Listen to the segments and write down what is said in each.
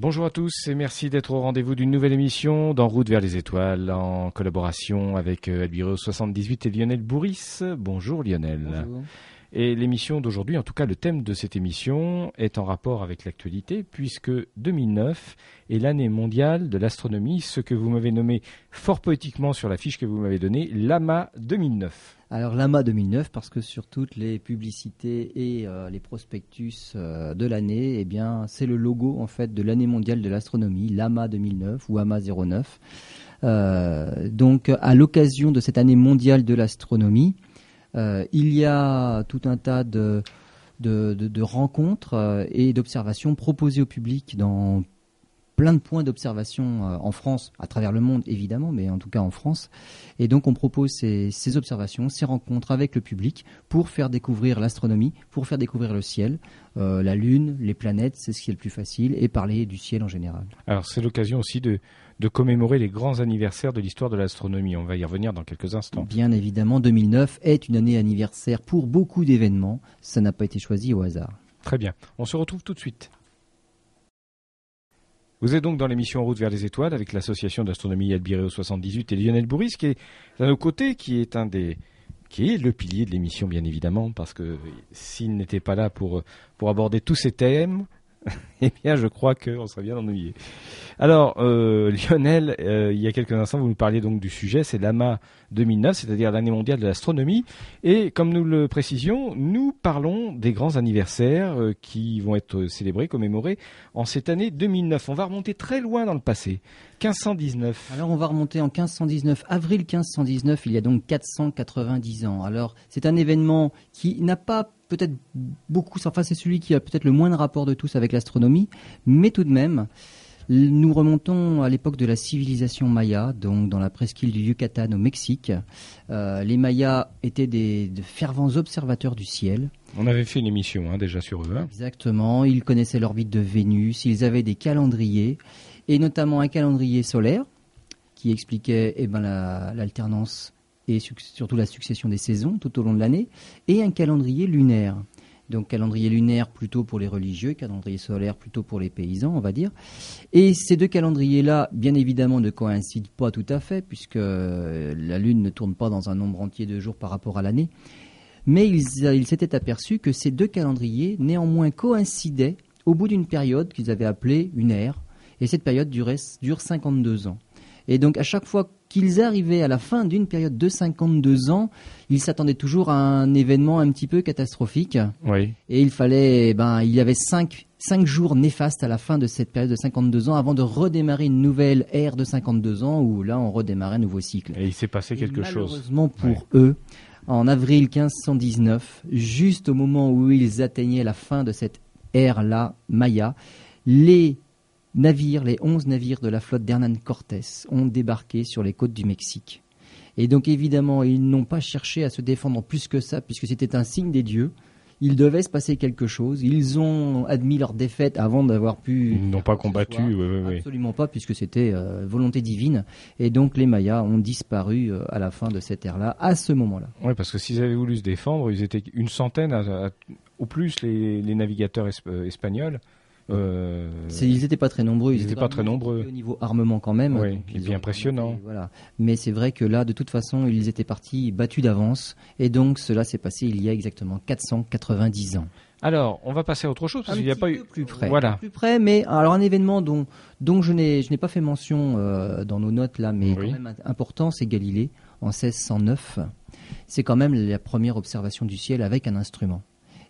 Bonjour à tous et merci d'être au rendez-vous d'une nouvelle émission d'En route vers les étoiles en collaboration avec Albiro 78 et Lionel Bourris. Bonjour Lionel. Bonjour. Et l'émission d'aujourd'hui, en tout cas le thème de cette émission, est en rapport avec l'actualité puisque 2009 est l'année mondiale de l'astronomie, ce que vous m'avez nommé fort poétiquement sur la fiche que vous m'avez donnée, l'AMA 2009. Alors l'AMA 2009 parce que sur toutes les publicités et euh, les prospectus euh, de l'année, eh bien c'est le logo en fait de l'année mondiale de l'astronomie, l'AMA 2009 ou AMA 09. Euh, donc à l'occasion de cette année mondiale de l'astronomie, il y a tout un tas de, rencontres et d'observations proposées au public dans plein de points d'observation euh, en France, à travers le monde évidemment, mais en tout cas en France. Et donc on propose ces, observations, ces rencontres avec le public pour faire découvrir l'astronomie, pour faire découvrir le ciel, la Lune, les planètes, c'est ce qui est le plus facile, et parler du ciel en général. Alors c'est l'occasion aussi de, de commémorer les grands anniversaires de l'histoire de l'astronomie. On va y revenir dans quelques instants. Bien évidemment, 2009 est une année anniversaire pour beaucoup d'événements. Ça n'a pas été choisi au hasard. Très bien. On se retrouve tout de suite. Vous êtes donc dans l'émission Route vers les étoiles avec l'association d'astronomie Albireo 78 et Lionel Bourris qui est à nos côtés, qui est qui est le pilier de l'émission bien évidemment parce que s'il n'était pas là pour aborder tous ces thèmes, eh bien, je crois qu'on serait bien ennuyé. Alors, euh, Lionel, euh, il y a quelques instants, vous nous parliez donc du sujet, c'est l'AMA 2009, c'est-à-dire l'année mondiale de l'astronomie. Et comme nous le précisions, nous parlons des grands anniversaires euh, qui vont être célébrés, commémorés en cette année 2009. On va remonter très loin dans le passé, 1519. Alors, on va remonter en 1519, avril 1519, il y a donc 490 ans. Alors, c'est un événement qui n'a pas peut-être beaucoup, enfin c'est celui qui a peut-être le moins de rapport de tous avec l'astronomie, mais tout de même, nous remontons à l'époque de la civilisation maya, donc dans la presqu'île du Yucatan au Mexique. Euh, les Mayas étaient des, de fervents observateurs du ciel. On avait fait une émission hein, déjà sur eux. Hein. Exactement, ils connaissaient l'orbite de Vénus, ils avaient des calendriers, et notamment un calendrier solaire qui expliquait eh ben, l'alternance et surtout la succession des saisons tout au long de l'année, et un calendrier lunaire. Donc calendrier lunaire plutôt pour les religieux, calendrier solaire plutôt pour les paysans, on va dire. Et ces deux calendriers-là, bien évidemment, ne coïncident pas tout à fait, puisque la Lune ne tourne pas dans un nombre entier de jours par rapport à l'année. Mais ils s'étaient aperçus que ces deux calendriers, néanmoins, coïncidaient au bout d'une période qu'ils avaient appelée une ère. Et cette période dure 52 ans. Et donc à chaque fois qu'ils arrivaient à la fin d'une période de 52 ans, ils s'attendaient toujours à un événement un petit peu catastrophique. Oui. Et il fallait, ben, il y avait cinq, cinq jours néfastes à la fin de cette période de 52 ans avant de redémarrer une nouvelle ère de 52 ans où là on redémarrait un nouveau cycle. Et il s'est passé quelque chose. Malheureusement pour eux, en avril 1519, juste au moment où ils atteignaient la fin de cette ère-là, Maya, les navires, les 11 navires de la flotte d'Hernan Cortés ont débarqué sur les côtes du Mexique. Et donc évidemment, ils n'ont pas cherché à se défendre plus que ça, puisque c'était un signe des dieux. Il devait se passer quelque chose. Ils ont admis leur défaite avant d'avoir pu. Ils n'ont pas combattu, absolument pas, puisque c'était euh, volonté divine. Et donc les Mayas ont disparu euh, à la fin de cette ère-là, à ce moment-là. Oui, parce que s'ils avaient voulu se défendre, ils étaient une centaine au plus les, navigateurs euh, espagnols. Euh, ils n'étaient pas très nombreux. Ils n'étaient pas très nombreux. Au niveau armement quand même. Oui, bien impressionnant. Voilà. Mais c'est vrai que là, de toute façon, ils étaient partis battus d'avance. Et donc, cela s'est passé il y a exactement 490 ans. Alors, on va passer à autre chose parce qu'il n'y a pas eu plus près. Voilà. Plus près, mais alors un événement dont dont je n'ai je n'ai pas fait mention euh, dans nos notes là, mais quand même important, c'est Galilée en 1609. C'est quand même la première observation du ciel avec un instrument.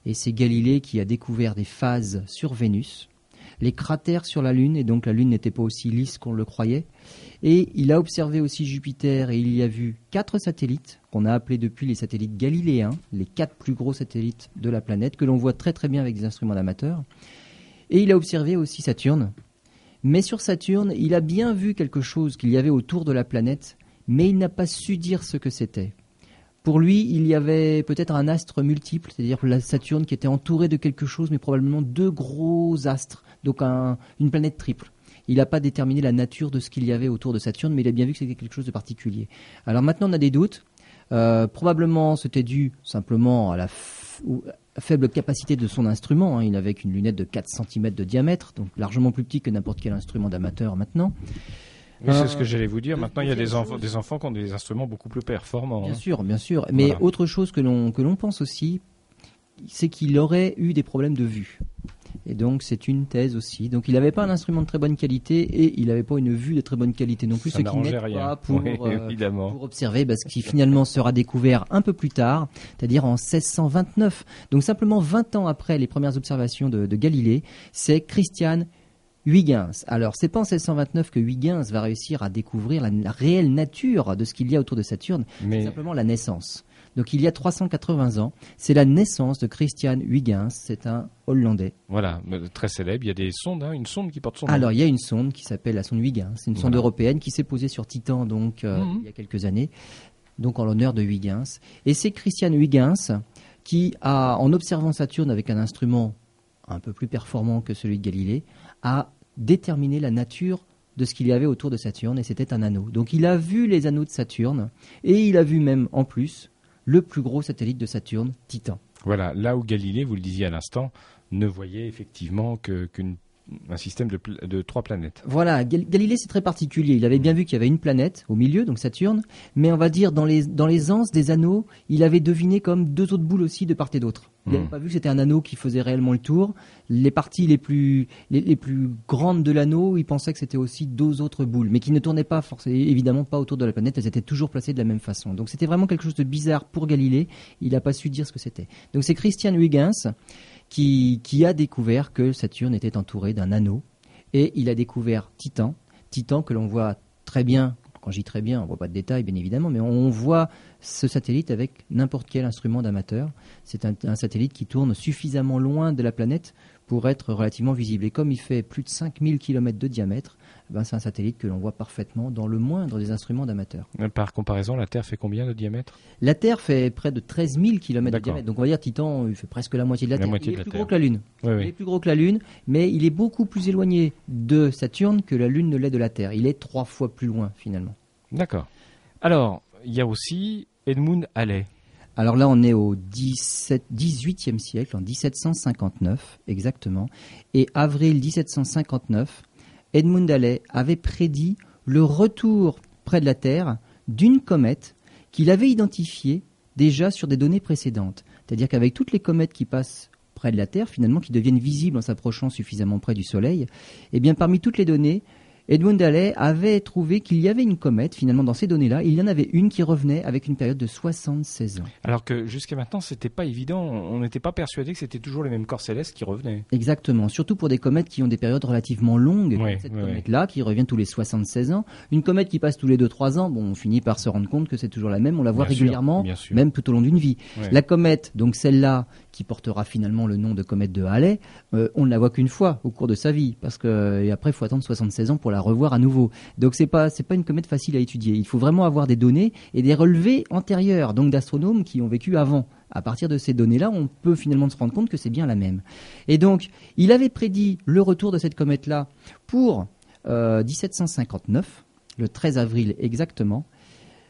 Et c'est Galilée qui a découvert des phases sur Vénus les cratères sur la Lune, et donc la Lune n'était pas aussi lisse qu'on le croyait. Et il a observé aussi Jupiter, et il y a vu quatre satellites, qu'on a appelés depuis les satellites galiléens, les quatre plus gros satellites de la planète, que l'on voit très très bien avec des instruments d'amateurs. Et il a observé aussi Saturne. Mais sur Saturne, il a bien vu quelque chose qu'il y avait autour de la planète, mais il n'a pas su dire ce que c'était. Pour lui, il y avait peut-être un astre multiple, c'est-à-dire la Saturne qui était entourée de quelque chose, mais probablement deux gros astres donc une planète triple. Il n'a pas déterminé la nature de ce qu'il y avait autour de Saturne, mais il a bien vu que c'était quelque chose de particulier. Alors maintenant, on a des doutes. probablement, c'était dû simplement à la faible capacité de son instrument. Hein. Il n'avait qu'une lunette de 4 cm de diamètre, donc largement plus petit que n'importe quel instrument d'amateur maintenant. Oui, c'est ce que j'allais vous dire. Maintenant, il y a des, enfants, des enfants qui ont des instruments beaucoup plus performants. Bien hein. sûr, bien sûr. Mais autre chose que l'on pense aussi, c'est qu'il aurait eu des problèmes de vue. Et donc c'est une thèse aussi. Donc il n'avait pas un instrument de très bonne qualité et il n'avait pas une vue de très bonne qualité non plus, ce qui n'aide pas pour, euh, pour, observer, parce qu'il finalement sera découvert un peu plus tard, c'est-à-dire en 1629. Donc simplement 20 ans après les premières observations de, Galilée, c'est Christian Huygens. Alors, c'est pas en 1629 que Huygens va réussir à découvrir la, réelle nature de ce qu'il y a autour de Saturne, mais simplement la naissance. Donc il y a 380 ans, c'est la naissance de Christian Huygens, c'est un Hollandais. Voilà, très célèbre. Il y a des sondes, hein, une sonde qui porte son nom. Alors il y a une sonde qui s'appelle la sonde Huygens, c'est une sonde européenne qui s'est posée sur Titan donc euh, mhm. il y a quelques années, donc en l'honneur de Huygens. Et c'est Christian Huygens qui a, en observant Saturne avec un instrument un peu plus performant que celui de Galilée, a déterminé la nature de ce qu'il y avait autour de Saturne et c'était un anneau. Donc il a vu les anneaux de Saturne et il a vu même en plus le plus gros satellite de Saturne, Titan. Voilà, là où Galilée, vous le disiez à l'instant, ne voyait effectivement qu'une un système de, trois planètes. Voilà, Galilée c'est très particulier. Il avait bien vu qu'il y avait une planète au milieu, donc Saturne, mais on va dire dans les, dans les anses des anneaux, il avait deviné comme deux autres boules aussi de part et d'autre. Il n'avait hmm. pas vu que c'était un anneau qui faisait réellement le tour. Les parties les plus, les, plus grandes de l'anneau, il pensait que c'était aussi deux autres boules, mais qui ne tournaient pas forcément, évidemment pas autour de la planète, elles étaient toujours placées de la même façon. Donc c'était vraiment quelque chose de bizarre pour Galilée. Il n'a pas su dire ce que c'était. Donc c'est Christian Huygens qui, a découvert que Saturne était entouré d'un anneau. Et il a découvert Titan, Titan que l'on voit très bien, quand j'y très bien, on voit pas de détails bien évidemment, mais on voit ce satellite avec n'importe quel instrument d'amateur. C'est un, satellite qui tourne suffisamment loin de la planète pour être relativement visible. Et comme il fait plus de 5000 km de diamètre, ben c'est un satellite que l'on voit parfaitement dans le moindre des instruments d'amateurs. Euh, par comparaison, la Terre fait combien de diamètre La Terre fait près de 13 000 km de diamètre. Donc on va dire Titan, il fait presque la moitié de la, Terre. il est plus gros que la Lune. il est plus gros que la Lune, mais il est beaucoup plus éloigné de Saturne que la Lune ne l'est de la Terre. Il est trois fois plus loin finalement. D'accord. Alors, il y a aussi Edmund Halley. Alors là, on est au 17, 18e siècle, en 1759 exactement. Et avril 1759, Edmund Halley avait prédit le retour près de la Terre d'une comète qu'il avait identifiée déjà sur des données précédentes. C'est-à-dire qu'avec toutes les comètes qui passent près de la Terre, finalement, qui deviennent visibles en s'approchant suffisamment près du Soleil, eh bien, parmi toutes les données, Edmund Halley avait trouvé qu'il y avait une comète, finalement, dans ces données-là. Il y en avait une qui revenait avec une période de 76 ans. Alors que jusqu'à maintenant, c'était pas évident. On n'était pas persuadé que c'était toujours les mêmes corps célestes qui revenaient. Exactement. Surtout pour des comètes qui ont des périodes relativement longues. cette comète-là, qui revient tous les 76 ans. Une comète qui passe tous les 2-3 ans, bon, on finit par se rendre compte que c'est toujours la même. On la voit régulièrement, même tout au long d'une vie. La comète, donc celle-là, qui portera finalement le nom de comète de Halley, euh, on ne la voit qu'une fois au cours de sa vie, parce que et après il faut attendre 76 ans pour la revoir à nouveau. Donc c'est pas pas une comète facile à étudier. Il faut vraiment avoir des données et des relevés antérieurs, donc d'astronomes qui ont vécu avant. À partir de ces données-là, on peut finalement se rendre compte que c'est bien la même. Et donc, il avait prédit le retour de cette comète-là pour 1759, euh, le 13 avril exactement.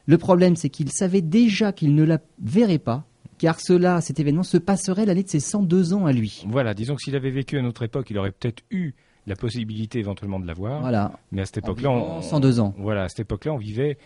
Le problème, c'est qu'il savait déjà qu'il ne la verrait pas car cela, cet événement se passerait l'année de ses 102 ans à lui. Voilà, disons que s'il avait vécu à notre époque, il aurait peut-être eu la possibilité éventuellement de la voir. Voilà. Mais à cette époque-là, on, 102 ans. Voilà, à cette époque-là, on vivait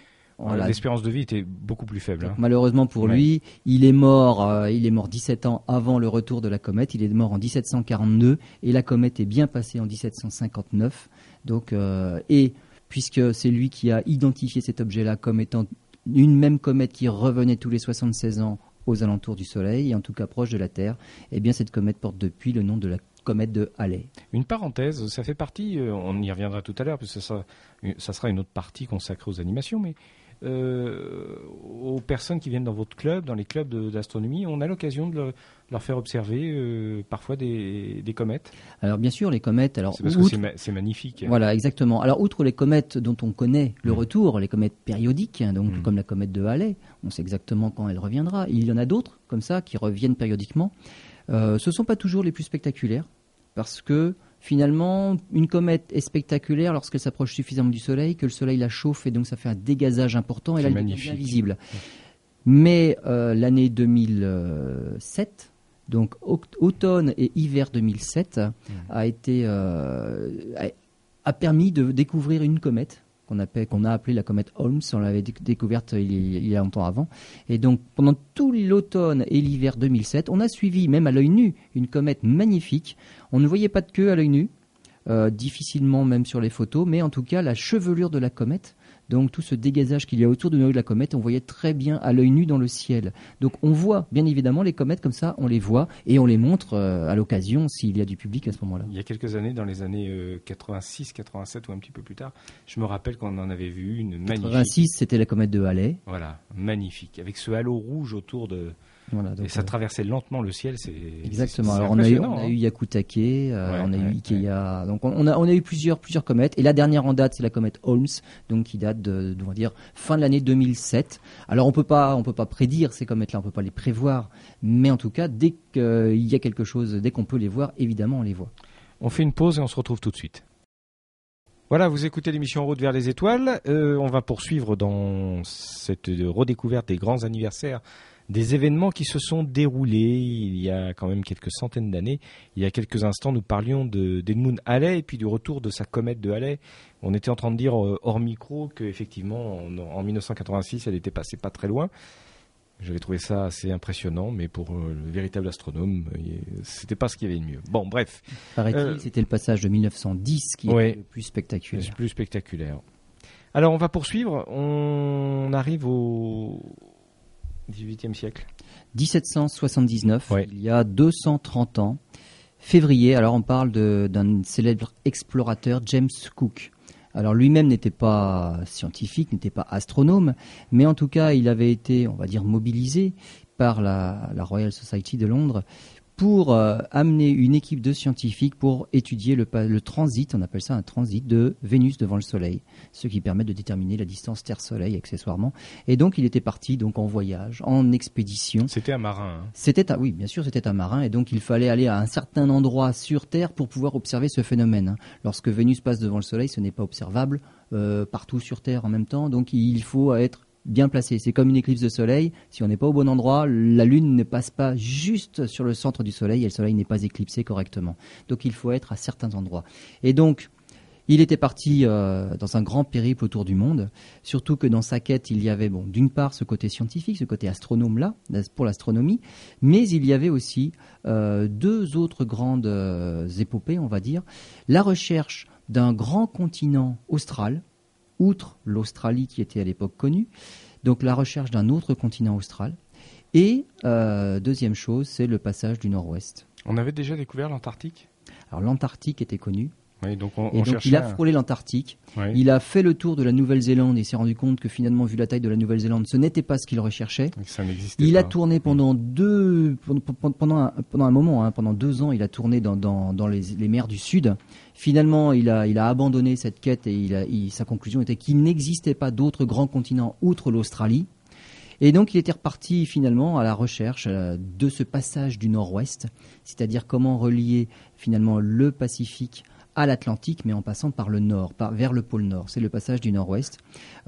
L'espérance de vie était beaucoup plus faible. Hein. Malheureusement pour lui, il est mort. Euh, il est mort 17 ans avant le retour de la comète. Il est mort en 1742 et la comète est bien passée en 1759. Donc euh, et puisque c'est lui qui a identifié cet objet-là comme étant une même comète qui revenait tous les 76 ans aux alentours du Soleil, et en tout cas proche de la Terre, eh bien cette comète porte depuis le nom de la comète de Halley. Une parenthèse, ça fait partie, euh, on y reviendra tout à l'heure, parce que ça, ça sera une autre partie consacrée aux animations, mais euh, aux personnes qui viennent dans votre club, dans les clubs d'astronomie, on a l'occasion de leur faire observer euh, parfois des, comètes Alors bien sûr, les comètes. Alors parce que c'est magnifique. Voilà, exactement. Alors outre les comètes dont on connaît le mm. retour, les comètes périodiques, hein, donc mm. comme la comète de Halley, on sait exactement quand elle reviendra. Il y en a d'autres comme ça qui reviennent périodiquement. Euh, ce ne sont pas toujours les plus spectaculaires parce que Finalement, une comète est spectaculaire lorsqu'elle s'approche suffisamment du Soleil, que le Soleil la chauffe et donc ça fait un dégazage important et là elle devient visible. Mais l'année 2007, donc automne et hiver 2007, mmh. a été a permis de découvrir une comète qu'on a appelée la comète Holmes. On l'avait découverte il, y a longtemps avant. Et donc, pendant tout l'automne et l'hiver 2007, on a suivi, même à l'œil nu, une comète magnifique. On ne voyait pas de queue à l'œil nu, euh, difficilement même sur les photos, mais en tout cas, la chevelure de la comète donc tout ce dégazage qu'il y a autour de la comète, on voyait très bien à l'œil nu dans le ciel. Donc on voit bien évidemment les comètes comme ça, on les voit et on les montre euh, à l'occasion s'il y a du public à ce moment-là. Il y a quelques années, dans les années 86, euh, 87 ou un petit peu plus tard, je me rappelle qu'on en avait vu une magnifique. 86, c'était la comète de Halley. Voilà, magnifique, avec ce halo rouge autour de, et ça euh, traversait lentement le ciel. C'est exactement. Alors on a, eu, on a eu Yakutake, euh, on a eu Ikea. Donc on a on a eu plusieurs plusieurs comètes. Et la dernière en date, c'est la comète Holmes, donc qui date de, on va dire fin de l'année 2007. Alors on peut pas on peut pas prédire ces comètes-là, on peut pas les prévoir. Mais en tout cas, dès qu'il y a quelque chose, dès qu'on peut les voir, évidemment on les voit. On fait une pause et on se retrouve tout de suite. Voilà, vous écoutez l'émission Route vers les étoiles. Euh, on va poursuivre dans cette redécouverte des grands anniversaires des événements qui se sont déroulés il y a quand même quelques centaines d'années. Il y a quelques instants, nous parlions d'Edmund Halley et puis du retour de sa comète de Halley. On était en train de dire euh, hors micro qu'effectivement, en, en 1986, elle était passée pas très loin. J'avais trouvé ça assez impressionnant, mais pour euh, le véritable astronome, euh, c'était pas ce qu'il y avait de mieux. Bon, bref. Paraît-il, c'était le passage de 1910 qui est le plus spectaculaire. Le plus spectaculaire. Alors, on va poursuivre. On arrive au, 18e siècle 1779, il y a 230 ans. Février, alors on parle d'un célèbre explorateur, James Cook. Alors lui-même n'était pas scientifique, n'était pas astronome, mais en tout cas il avait été, on va dire, mobilisé par la Royal Society de Londres pour euh, amener une équipe de scientifiques pour étudier le, le, transit, on appelle ça un transit de Vénus devant le Soleil, ce qui permet de déterminer la distance Terre-Soleil accessoirement. Et donc il était parti donc en voyage, en expédition. C'était un marin. Hein. C'était un, oui, bien sûr, c'était un marin, et donc il fallait aller à un certain endroit sur Terre pour pouvoir observer ce phénomène. Hein. Lorsque Vénus passe devant le Soleil, ce n'est pas observable euh, partout sur Terre en même temps, donc il faut être bien placé. C'est comme une éclipse de soleil. Si on n'est pas au bon endroit, la Lune ne passe pas juste sur le centre du Soleil et le Soleil n'est pas éclipsé correctement. Donc il faut être à certains endroits. Et donc, il était parti euh, dans un grand périple autour du monde, surtout que dans sa quête, il y avait, bon, d'une part, ce côté scientifique, ce côté astronome-là, pour l'astronomie, mais il y avait aussi euh, deux autres grandes euh, épopées, on va dire. La recherche d'un grand continent austral, outre l'Australie qui était à l'époque connue, donc la recherche d'un autre continent austral. Et euh, deuxième chose, c'est le passage du nord-ouest. On avait déjà découvert l'Antarctique? Alors l'Antarctique était connu, donc et donc il a frôlé l'Antarctique. Il a fait le tour de la Nouvelle-Zélande et s'est rendu compte que finalement, vu la taille de la Nouvelle-Zélande, ce n'était pas ce qu'il recherchait. il a tourné pendant deux, pendant un, pendant un moment, hein, pendant deux ans, il a tourné dans, dans, les, les, mers du Sud. Finalement, il a, il a abandonné cette quête et il a, sa conclusion était qu'il n'existait pas d'autres grands continents outre l'Australie. Et donc il était reparti finalement à la recherche euh, de ce passage du nord-ouest, c'est-à-dire comment relier finalement le Pacifique à l'Atlantique, mais en passant par le nord, vers le pôle nord. C'est le passage du nord-ouest.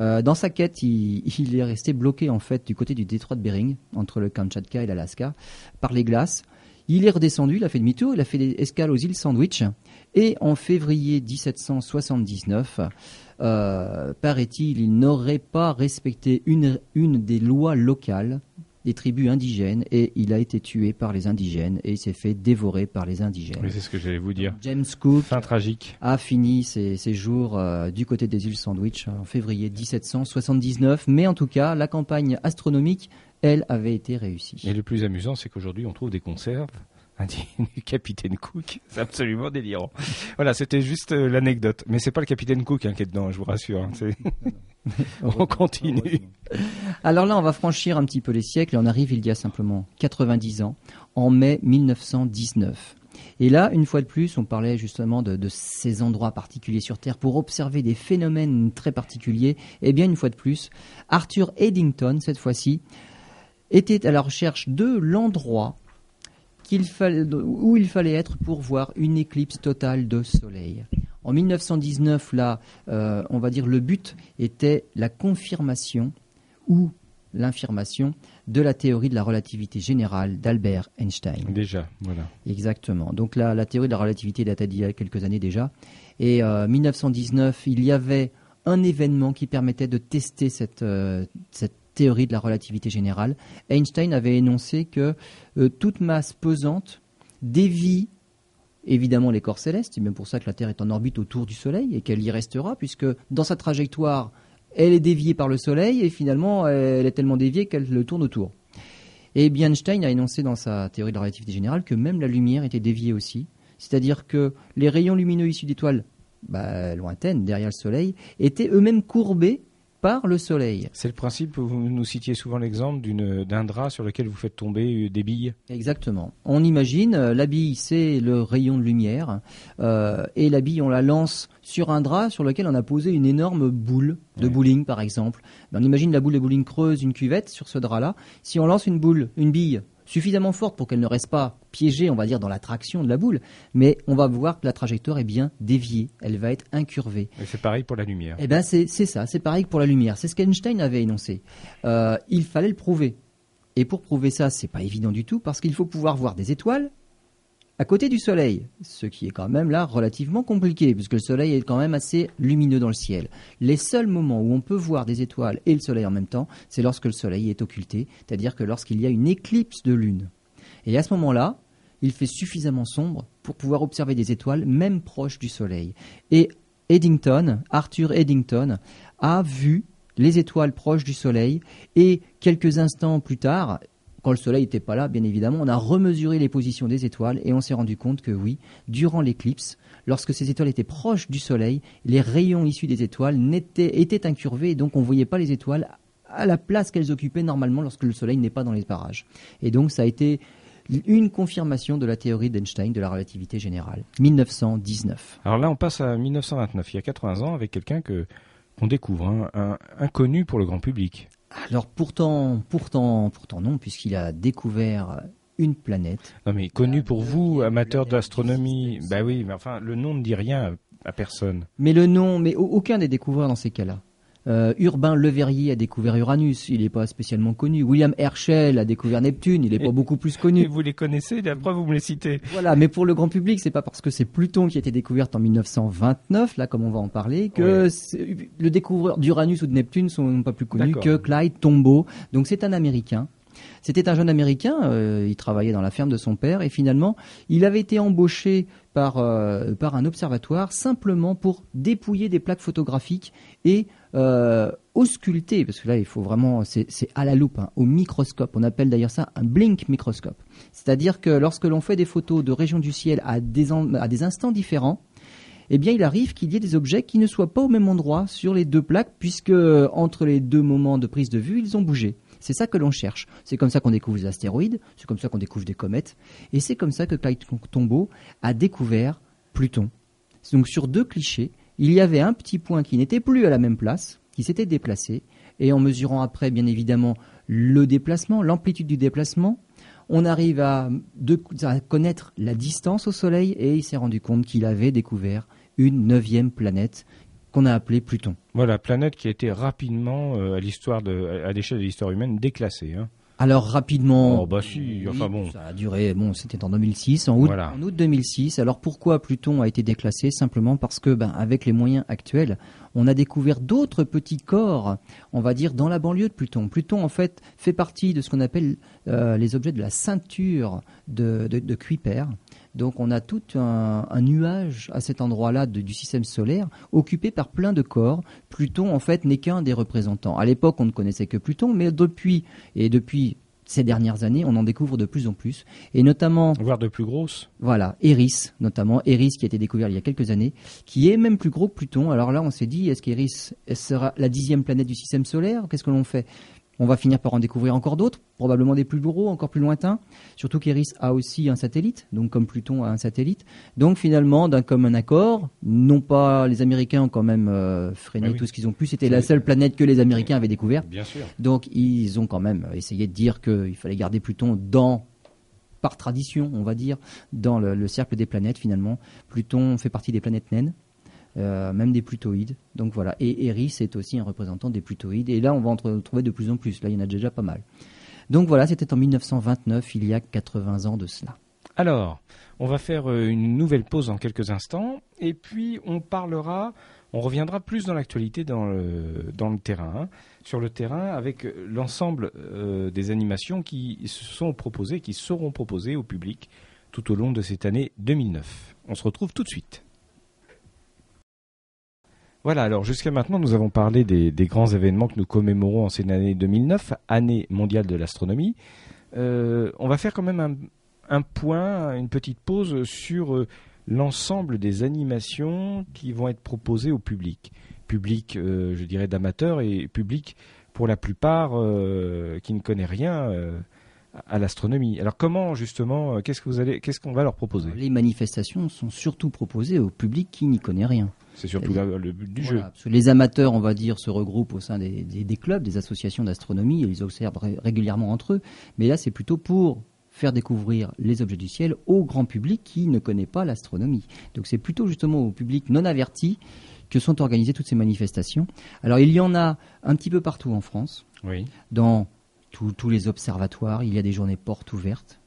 Euh, dans sa quête, il, est resté bloqué en fait du côté du détroit de Bering, entre le Kamchatka et l'Alaska, par les glaces. Il est redescendu, il a fait demi-tour, il a fait des escales aux îles Sandwich, et en février 1779, euh, paraît-il, il n'aurait pas respecté une des lois locales des tribus indigènes et il a été tué par les indigènes et il s'est fait dévorer par les indigènes. Oui, c'est ce que j'allais vous dire. James Cook fin tragique. a fini ses, jours euh, du côté des îles Sandwich en février 1779, mais en tout cas, la campagne astronomique, elle, avait été réussie. Et le plus amusant, c'est qu'aujourd'hui, on trouve des conserves du capitaine Cook. C'est absolument délirant. voilà, c'était juste euh, l'anecdote. Mais c'est pas le capitaine Cook hein, qui est dedans, je vous rassure. Hein. on continue. Alors là, on va franchir un petit peu les siècles et on arrive il y a simplement 90 ans, en mai 1919. Et là, une fois de plus, on parlait justement de, de, ces endroits particuliers sur Terre pour observer des phénomènes très particuliers. Et eh bien, une fois de plus, Arthur Eddington, cette fois-ci, était à la recherche de l'endroit où il fallait être pour voir une éclipse totale de soleil. En 1919, là, euh, on va dire le but était la confirmation ou l'infirmation de la théorie de la relativité générale d'Albert Einstein. Déjà, voilà. Exactement. Donc la, la théorie de la relativité date d'il y a quelques années déjà. Et en euh, 1919, il y avait un événement qui permettait de tester cette, euh, cette théorie de la relativité générale. Einstein avait énoncé que euh, toute masse pesante dévie évidemment les corps célestes, c'est même pour ça que la Terre est en orbite autour du Soleil et qu'elle y restera, puisque dans sa trajectoire, elle est déviée par le Soleil et finalement elle est tellement déviée qu'elle le tourne autour. Et bien Einstein a énoncé dans sa théorie de la relativité générale que même la lumière était déviée aussi, c'est-à-dire que les rayons lumineux issus d'étoiles bah, lointaines derrière le Soleil étaient eux-mêmes courbés par le soleil. C'est le principe, vous nous citiez souvent l'exemple d'un drap sur lequel vous faites tomber des billes. Exactement. On imagine, euh, la bille c'est le rayon de lumière, euh, et la bille on la lance sur un drap sur lequel on a posé une énorme boule de bowling par exemple. Ben, on imagine la boule de bowling creuse une cuvette sur ce drap-là. Si on lance une boule, une bille suffisamment forte pour qu'elle ne reste pas piégée, on va dire, dans la traction de la boule, mais on va voir que la trajectoire est bien déviée, elle va être incurvée. Et c'est pareil pour la lumière. Eh bien, c'est ça, c'est pareil pour la lumière. C'est ce qu'Einstein avait énoncé. Euh, il fallait le prouver. Et pour prouver ça, c'est pas évident du tout, parce qu'il faut pouvoir voir des étoiles à côté du Soleil, ce qui est quand même là relativement compliqué, puisque le Soleil est quand même assez lumineux dans le ciel. Les seuls moments où on peut voir des étoiles et le Soleil en même temps, c'est lorsque le Soleil est occulté, c'est-à-dire que lorsqu'il y a une éclipse de lune. Et à ce moment-là, il fait suffisamment sombre pour pouvoir observer des étoiles même proches du Soleil. Et Eddington, Arthur Eddington, a vu les étoiles proches du Soleil et quelques instants plus tard, quand le Soleil n'était pas là, bien évidemment, on a remesuré les positions des étoiles et on s'est rendu compte que oui, durant l'éclipse, lorsque ces étoiles étaient proches du Soleil, les rayons issus des étoiles étaient incurvés et donc on ne voyait pas les étoiles à la place qu'elles occupaient normalement lorsque le Soleil n'est pas dans les parages. Et donc ça a été une confirmation de la théorie d'Einstein de la relativité générale. 1919. Alors là, on passe à 1929, il y a 80 ans, avec quelqu'un que qu'on découvre, hein, un inconnu pour le grand public. Alors pourtant, pourtant, pourtant non, puisqu'il a découvert une planète. Non mais connu pour vous, amateur d'astronomie. Bah oui, mais enfin, le nom ne dit rien à personne. Mais le nom, mais aucun des découvreurs dans ces cas-là. Euh, Urbain Le Verrier a découvert Uranus, il n'est pas spécialement connu. William Herschel a découvert Neptune, il n'est pas beaucoup plus connu. vous les connaissez, d'après vous me les citez. Voilà, mais pour le grand public, c'est pas parce que c'est Pluton qui a été découvert en 1929, là comme on va en parler, que le découvreur d'Uranus ou de Neptune sont pas plus connus que Clyde Tombaugh. Donc c'est un Américain. C'était un jeune Américain, euh, il travaillait dans la ferme de son père et finalement il avait été embauché par, euh, par un observatoire simplement pour dépouiller des plaques photographiques et euh, ausculter, parce que là il faut vraiment, c'est à la loupe, hein, au microscope. On appelle d'ailleurs ça un blink microscope. C'est-à-dire que lorsque l'on fait des photos de régions du ciel à des, à des instants différents, eh bien, il arrive qu'il y ait des objets qui ne soient pas au même endroit sur les deux plaques, puisque entre les deux moments de prise de vue, ils ont bougé. C'est ça que l'on cherche. C'est comme ça qu'on découvre les astéroïdes, c'est comme ça qu'on découvre des comètes, et c'est comme ça que Clyde Tombaugh a découvert Pluton. Donc sur deux clichés, il y avait un petit point qui n'était plus à la même place, qui s'était déplacé, et en mesurant après, bien évidemment, le déplacement, l'amplitude du déplacement, on arrive à, connaître la distance au Soleil, et il s'est rendu compte qu'il avait découvert une neuvième planète qu'on a appelée Pluton. Voilà, planète qui a été rapidement, euh, à l'échelle de l'histoire humaine, déclassée. Hein. Alors rapidement, oh, bah si, enfin bon. ça a duré, bon, c'était en 2006, en août, en août 2006. Alors pourquoi Pluton a été déclassé? Simplement parce que, ben, avec les moyens actuels, on a découvert d'autres petits corps, on va dire, dans la banlieue de Pluton. Pluton, en fait, fait partie de ce qu'on appelle euh, les objets de la ceinture de, de, de Kuiper. Donc on a tout un, nuage à cet endroit-là du système solaire occupé par plein de corps. Pluton en fait n'est qu'un des représentants. À l'époque on ne connaissait que Pluton, mais depuis et depuis ces dernières années, on en découvre de plus en plus, et notamment voire de plus grosses. Voilà, Eris notamment, Eris qui a été découvert il y a quelques années, qui est même plus gros que Pluton. Alors là, on s'est dit, est-ce qu'Eris sera la dixième planète du système solaire? Qu'est-ce que l'on fait? On va finir par en découvrir encore d'autres, probablement des plus gros, encore plus lointains. Surtout qu'Eris a aussi un satellite, donc comme Pluton a un satellite. Donc finalement, d'un commun accord, non pas les Américains ont quand même euh, freiné ah tout ce qu'ils ont pu, c'était la seule planète que les Américains avaient découvert. Bien sûr. Donc ils ont quand même essayé de dire qu'il fallait garder Pluton dans par tradition, on va dire, dans le, cercle des planètes finalement. Pluton fait partie des planètes naines. Même des plutoïdes. Donc voilà. Et Eris est aussi un représentant des plutoïdes. Et là, on va en trouver de plus en plus. Là, il y en a déjà pas mal. Donc voilà, c'était en 1929, il y a 80 ans de cela. Alors, on va faire une nouvelle pause en quelques instants, et puis on parlera on reviendra plus dans l'actualité dans le, dans terrain, hein. sur le terrain avec l'ensemble euh, des animations qui sont proposées, qui seront proposées au public tout au long de cette année 2009. On se retrouve tout de suite. Voilà, alors jusqu'à maintenant, nous avons parlé des, grands événements que nous commémorons en cette année 2009, année mondiale de l'astronomie. Euh, on va faire quand même un, point, une petite pause sur euh, l'ensemble des animations qui vont être proposées au public. Public, euh, je dirais, d'amateurs et public, pour la plupart, qui ne connaît rien à l'astronomie. Alors comment, justement, qu'est-ce que vous allez, qu'est-ce qu'on va leur proposer? Les manifestations sont surtout proposées au public qui n'y connaît rien. C'est surtout le but du jeu. Les amateurs, on va dire, se regroupent au sein des, des clubs, des associations d'astronomie, et ils observent régulièrement entre eux. Mais là, c'est plutôt pour faire découvrir les objets du ciel au grand public qui ne connaît pas l'astronomie. Donc c'est plutôt justement au public non averti que sont organisées toutes ces manifestations. Alors il y en a un petit peu partout en France, oui. dans tous les observatoires, il y a des journées portes ouvertes.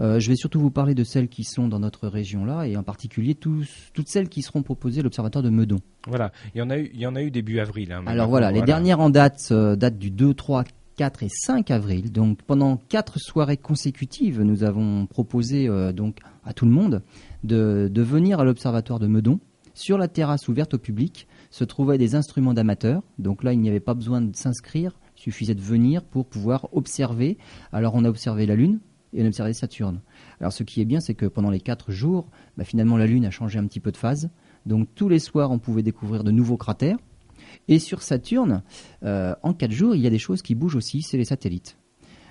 Euh, je vais surtout vous parler de celles qui sont dans notre région-là, et en particulier toutes celles qui seront proposées à l'observatoire de Meudon. Voilà, il y en a eu, il y en a eu début avril. Hein, Alors voilà, les dernières en date euh, datent du 2, 3, 4 et 5 avril. Donc pendant quatre soirées consécutives, nous avons proposé euh, donc à tout le monde de, venir à l'observatoire de Meudon. Sur la terrasse ouverte au public se trouvaient des instruments d'amateurs. Donc là, il n'y avait pas besoin de s'inscrire, il suffisait de venir pour pouvoir observer. Alors on a observé la Lune et on a observé Saturne. Alors ce qui est bien, c'est que pendant les quatre jours, bah, finalement la Lune a changé un petit peu de phase. Donc tous les soirs, on pouvait découvrir de nouveaux cratères. Et sur Saturne, euh, en quatre jours, il y a des choses qui bougent aussi, c'est les satellites.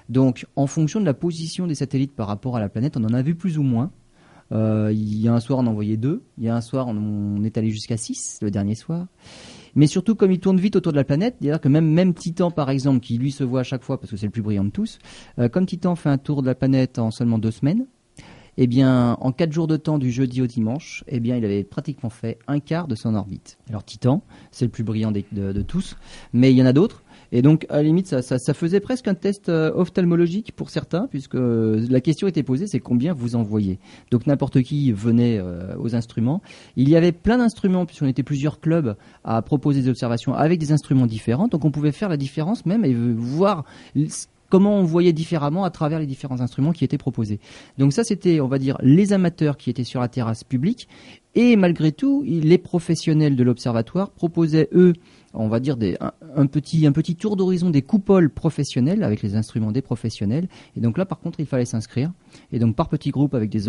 Donc, en fonction de la position des satellites par rapport à la planète, on en a vu plus ou moins. Euh, il y a un soir, on en voyait deux. Il y a un soir, on est allé jusqu'à six, le dernier soir. Mais surtout, comme il tourne vite autour de la planète, c'est-à-dire que même, Titan, par exemple, qui lui se voit à chaque fois parce que c'est le plus brillant de tous, euh, comme Titan fait un tour de la planète en seulement deux semaines, eh bien, en quatre jours de temps du jeudi au dimanche, eh bien, il avait pratiquement fait un quart de son orbite. Alors Titan, c'est le plus brillant de, tous, mais il y en a d'autres. Et donc, à la limite, ça, faisait presque un test euh, ophtalmologique pour certains, puisque euh, la question était posée, c'est combien vous envoyez? Donc, n'importe qui venait euh, aux instruments. Il y avait plein d'instruments, puisqu'on était plusieurs clubs à proposer des observations avec des instruments différents. Donc, on pouvait faire la différence même et voir comment on voyait différemment à travers les différents instruments qui étaient proposés. Donc ça, c'était, on va dire, les amateurs qui étaient sur la terrasse publique. Et malgré tout, les professionnels de l'observatoire proposaient, eux, on va dire un, petit, tour d'horizon des coupoles professionnelles avec les instruments des professionnels. Et donc là, par contre, il fallait s'inscrire. Et donc par petits groupes avec des,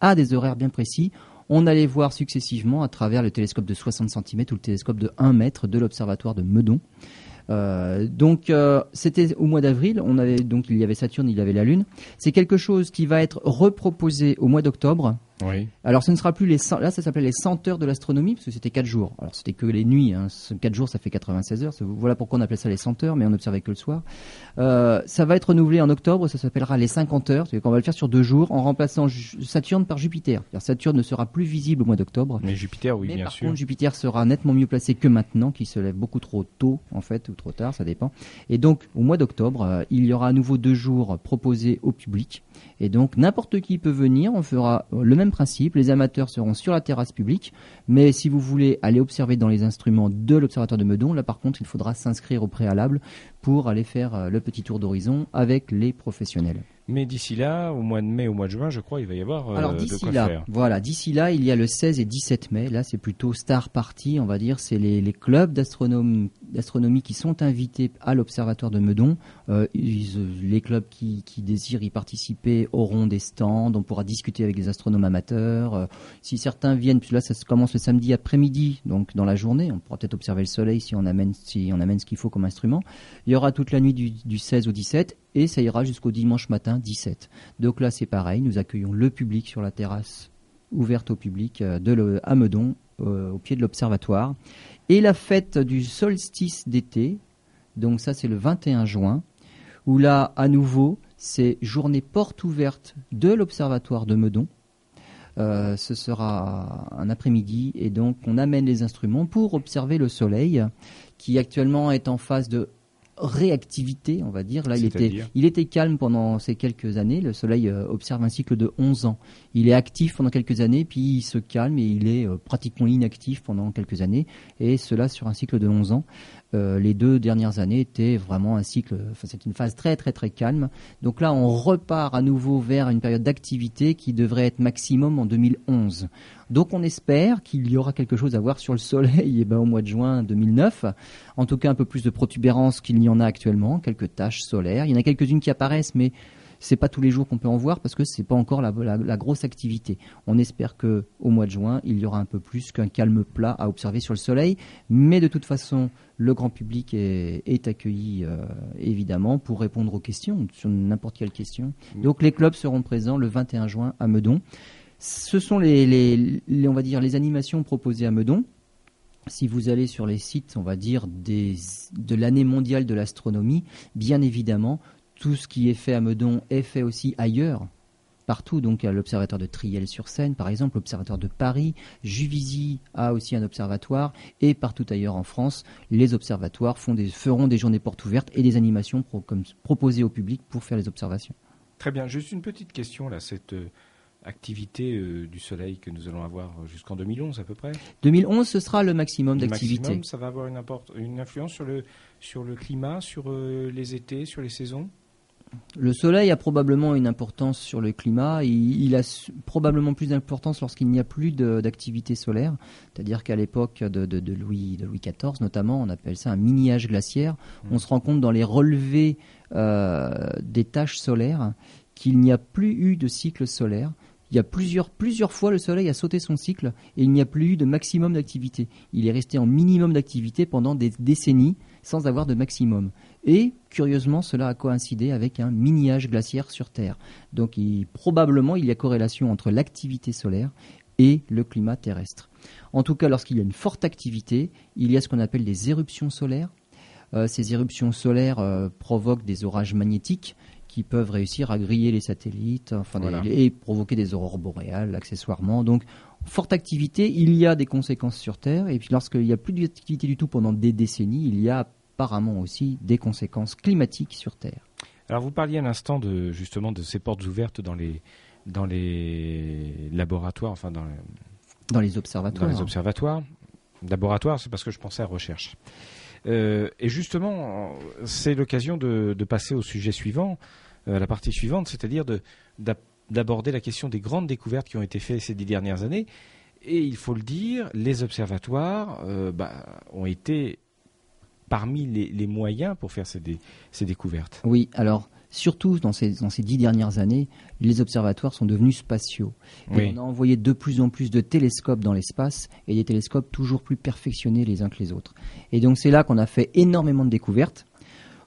à des horaires bien précis, on allait voir successivement à travers le télescope de 60 cm ou le télescope de 1 mètre de l'observatoire de Meudon. Euh, donc euh, c'était au mois d'avril, on avait donc il y avait Saturne, il y avait la Lune. C'est quelque chose qui va être reproposé au mois d'octobre alors ce ne sera plus les là ça s'appelait les 100 heures de l'astronomie parce que c'était 4 jours. Alors c'était que les nuits, hein. 4 jours ça fait 96 heures. Voilà pourquoi on appelait ça les 100 heures, mais on n'observait que le soir. Euh, ça va être renouvelé en octobre, ça s'appellera les 50 heures, c'est qu'on va le faire sur deux jours en remplaçant Saturne par Jupiter. Saturne ne sera plus visible au mois d'octobre. Mais Jupiter, oui, bien par sûr. Contre, Jupiter sera nettement mieux placé que maintenant, qui se lève beaucoup trop tôt en fait ou trop tard, ça dépend. Et donc au mois d'octobre, euh, il y aura à nouveau deux jours proposés au public. Et donc n'importe qui peut venir, on fera le même principe, les amateurs seront sur la terrasse publique, mais si vous voulez aller observer dans les instruments de l'observatoire de Meudon, là par contre il faudra s'inscrire au préalable pour aller faire euh, le petit tour d'horizon avec les professionnels. Mais d'ici là, au mois de mai, au mois de juin, je crois, il va y avoir euh, Alors d'ici là, voilà, d'ici là, il y a le 16 et 17 mai. Là, c'est plutôt star party, on va dire. C'est les, les, clubs d'astronomie, qui sont invités à l'observatoire de Meudon. Euh, les clubs qui, qui, désirent y participer auront des stands. On pourra discuter avec les astronomes amateurs. Euh, si certains viennent, puis là, ça commence le samedi après-midi, donc dans la journée, on pourra peut-être observer le soleil si on amène, si on amène ce qu'il faut comme instrument. Il y aura toute la nuit du, du 16 au 17 et ça ira jusqu'au dimanche matin 17. Donc là, c'est pareil, nous accueillons le public sur la terrasse ouverte au public euh, de à Meudon, euh, au pied de l'observatoire. Et la fête du solstice d'été, donc ça c'est le 21 juin, où là, à nouveau, c'est journée porte ouverte de l'observatoire de Meudon. ce sera un après-midi et donc on amène les instruments pour observer le Soleil qui actuellement est en phase de réactivité, on va dire. Là, il était, il était calme pendant ces quelques années. Le Soleil euh, observe un cycle de 11 ans. Il est actif pendant quelques années, puis il se calme et il est euh, pratiquement inactif pendant quelques années. Et cela sur un cycle de 11 ans. Euh, les deux dernières années étaient vraiment un cycle, c'est une phase très très très calme. Donc là, on repart à nouveau vers une période d'activité qui devrait être maximum en 2011. Donc on espère qu'il y aura quelque chose à voir sur le Soleil et eh ben, au mois de juin 2009. En tout cas, un peu plus de protubérance qu'il n'y en a actuellement, quelques taches solaires. Il y en a quelques-unes qui apparaissent, mais c'est pas tous les jours qu'on peut en voir parce que c'est pas encore la, grosse activité. On espère que au mois de juin, il y aura un peu plus qu'un calme plat à observer sur le soleil, mais de toute façon, le grand public est, accueilli euh, évidemment pour répondre aux questions sur n'importe quelle question. Donc les clubs seront présents le 21 juin à Meudon. Ce sont les, on va dire les animations proposées à Meudon si vous allez sur les sites, on va dire, de l'année mondiale de l'astronomie, bien évidemment, tout ce qui est fait à Meudon est fait aussi ailleurs, partout. Donc, l'observatoire de Triel-sur-Seine, par exemple, l'observatoire de Paris, Juvisy a aussi un observatoire, et partout ailleurs en France, les observatoires feront des journées portes ouvertes et des animations proposées au public pour faire les observations. Très bien. Juste une petite question là, cette euh, activité euh, du Soleil que nous allons avoir jusqu'en 2011 à peu près? 2011, ce sera le maximum d'activité. Ça va avoir une, influence sur le, sur le climat, sur euh, les étés, sur les saisons? Le soleil a probablement une importance sur le climat. Il, a probablement plus d'importance lorsqu'il n'y a plus d'activité solaire. C'est-à-dire qu'à l'époque de, Louis, de Louis XIV, notamment, on appelle ça un mini-âge glaciaire. Mmh. On se rend compte dans les relevés euh, des tâches solaires qu'il n'y a plus eu de cycle solaire. Il y a plusieurs, plusieurs fois le Soleil a sauté son cycle et il n'y a plus eu de maximum d'activité. Il est resté en minimum d'activité pendant des décennies sans avoir de maximum. Et curieusement, cela a coïncidé avec un mini-âge glaciaire sur Terre. Donc probablement, il y a corrélation entre l'activité solaire et le climat terrestre. En tout cas, lorsqu'il y a une forte activité, il y a ce qu'on appelle des éruptions solaires. Euh, ces éruptions solaires euh, provoquent des orages magnétiques qui peuvent réussir à griller les satellites et provoquer des aurores boréales accessoirement. Donc, forte activité, il y a des conséquences sur Terre. Et puis, lorsqu'il n'y a plus d'activité du tout pendant des décennies, il y a apparemment aussi des conséquences climatiques sur Terre. Alors, vous parliez à l'instant de, justement de ces portes ouvertes dans les, dans les laboratoires, enfin dans, dans les observatoires. Dans les observatoires. Laboratoires, c'est parce que je pensais à recherche. Euh, et justement, c'est l'occasion de, passer au sujet suivant. Euh, la partie suivante, c'est-à-dire d'aborder la question des grandes découvertes qui ont été faites ces dix dernières années. Et il faut le dire, les observatoires euh, bah, ont été parmi les, moyens pour faire ces, ces découvertes? Oui, alors surtout dans ces, dans ces dix dernières années, les observatoires sont devenus spatiaux. on a envoyé de plus en plus de télescopes dans l'espace et des télescopes toujours plus perfectionnés les uns que les autres. Et donc c'est là qu'on a fait énormément de découvertes.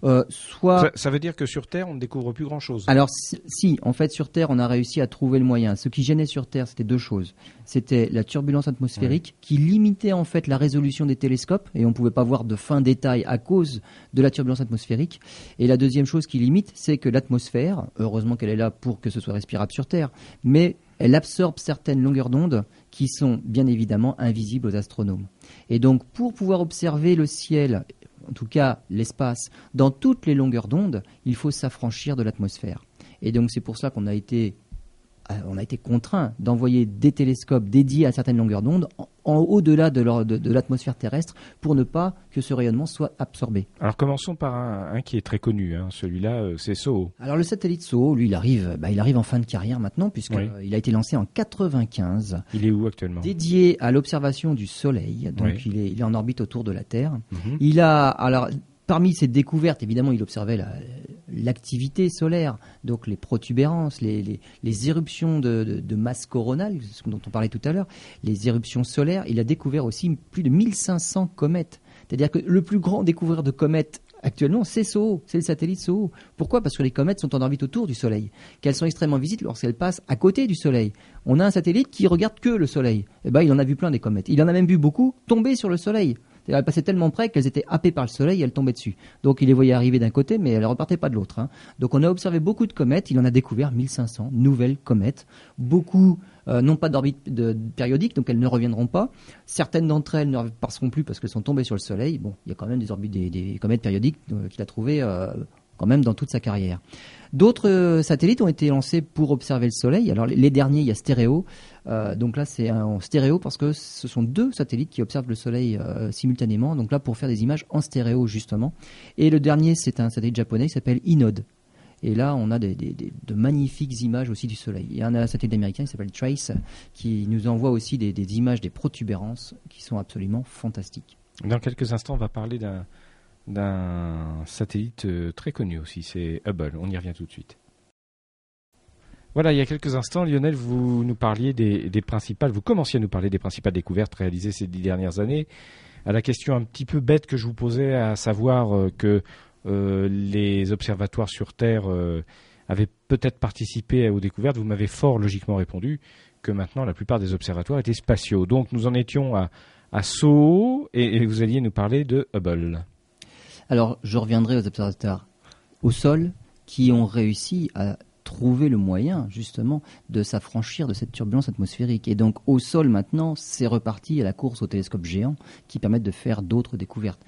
Euh, soit... Ça, veut dire que sur Terre, on ne découvre plus grand-chose. Alors si, en fait, sur Terre, on a réussi à trouver le moyen. Ce qui gênait sur Terre, c'était deux choses. C'était la turbulence atmosphérique qui limitait en fait la résolution des télescopes et on ne pouvait pas voir de fin détail à cause de la turbulence atmosphérique. Et la deuxième chose qui limite, c'est que l'atmosphère, heureusement qu'elle est là pour que ce soit respirable sur Terre, mais elle absorbe certaines longueurs d'onde qui sont bien évidemment invisibles aux astronomes. Et donc pour pouvoir observer le ciel en tout cas l'espace, dans toutes les longueurs d'onde, il faut s'affranchir de l'atmosphère. Et donc c'est pour ça qu'on a été on a été contraint d'envoyer des télescopes dédiés à certaines longueurs d'onde en, au-delà de, l'atmosphère terrestre pour ne pas que ce rayonnement soit absorbé. Alors commençons par un, qui est très connu, hein. celui-là euh, c'est SOHO. Alors le satellite SOHO, lui il arrive, bah, il arrive en fin de carrière maintenant puisqu'il euh, a été lancé en 95. Il est où actuellement? Dédié à l'observation du Soleil, donc il, est, en orbite autour de la Terre. Mhm. Il a alors parmi ces découvertes, évidemment, il observait l'activité solaire, donc les protubérances, les, éruptions de, masse coronale, dont on parlait tout à l'heure, les éruptions solaires. Il a découvert aussi plus de 1500 comètes. C'est-à-dire que le plus grand découvreur de comètes actuellement, c'est SOHO, c'est le satellite SOHO. Pourquoi? Parce que les comètes sont en orbite autour du Soleil, qu'elles sont extrêmement visibles lorsqu'elles passent à côté du Soleil. On a un satellite qui regarde que le Soleil. Eh ben, il en a vu plein des comètes. Il en a même vu beaucoup tomber sur le Soleil. Elles passaient tellement près qu'elles étaient happées par le Soleil et elles tombaient dessus. Donc il les voyait arriver d'un côté, mais elles ne repartaient pas de l'autre. Hein. Donc on a observé beaucoup de comètes. Il en a découvert 1500 nouvelles comètes. Beaucoup euh, non pas d'orbite périodique, donc elles ne reviendront pas. Certaines d'entre elles ne passeront plus parce qu'elles sont tombées sur le Soleil. Bon, il y a quand même des orbites, des, comètes périodiques euh, qu'il a trouvées euh, quand même dans toute sa carrière. D'autres satellites ont été lancés pour observer le Soleil. Alors les, derniers, il y a Stéréo. Donc là, c'est en stéréo parce que ce sont deux satellites qui observent le Soleil simultanément. Donc là, pour faire des images en stéréo justement. Et le dernier, c'est un satellite japonais qui s'appelle Inode. Et là, on a de magnifiques images aussi du Soleil. Il y a un satellite américain qui s'appelle Trace qui nous envoie aussi des, images des protubérances qui sont absolument fantastiques. Dans quelques instants, on va parler d'un satellite euh, très connu aussi, c'est Hubble. On y revient tout de suite. Voilà, il y a quelques instants, Lionel, vous nous parliez des, principales, vous commenciez à nous parler des principales découvertes réalisées ces dix dernières années. À la question un petit peu bête que je vous posais, à savoir euh, que euh, les observatoires sur Terre euh, avaient peut-être participé aux découvertes, vous m'avez fort logiquement répondu que maintenant la plupart des observatoires étaient spatiaux. Donc nous en étions à, à et, vous alliez nous parler de Hubble. Alors je reviendrai aux observatoires au sol qui ont réussi à trouver le moyen justement de s'affranchir de cette turbulence atmosphérique. Et donc au sol maintenant, c'est reparti à la course au télescope géant qui permettent de faire d'autres découvertes.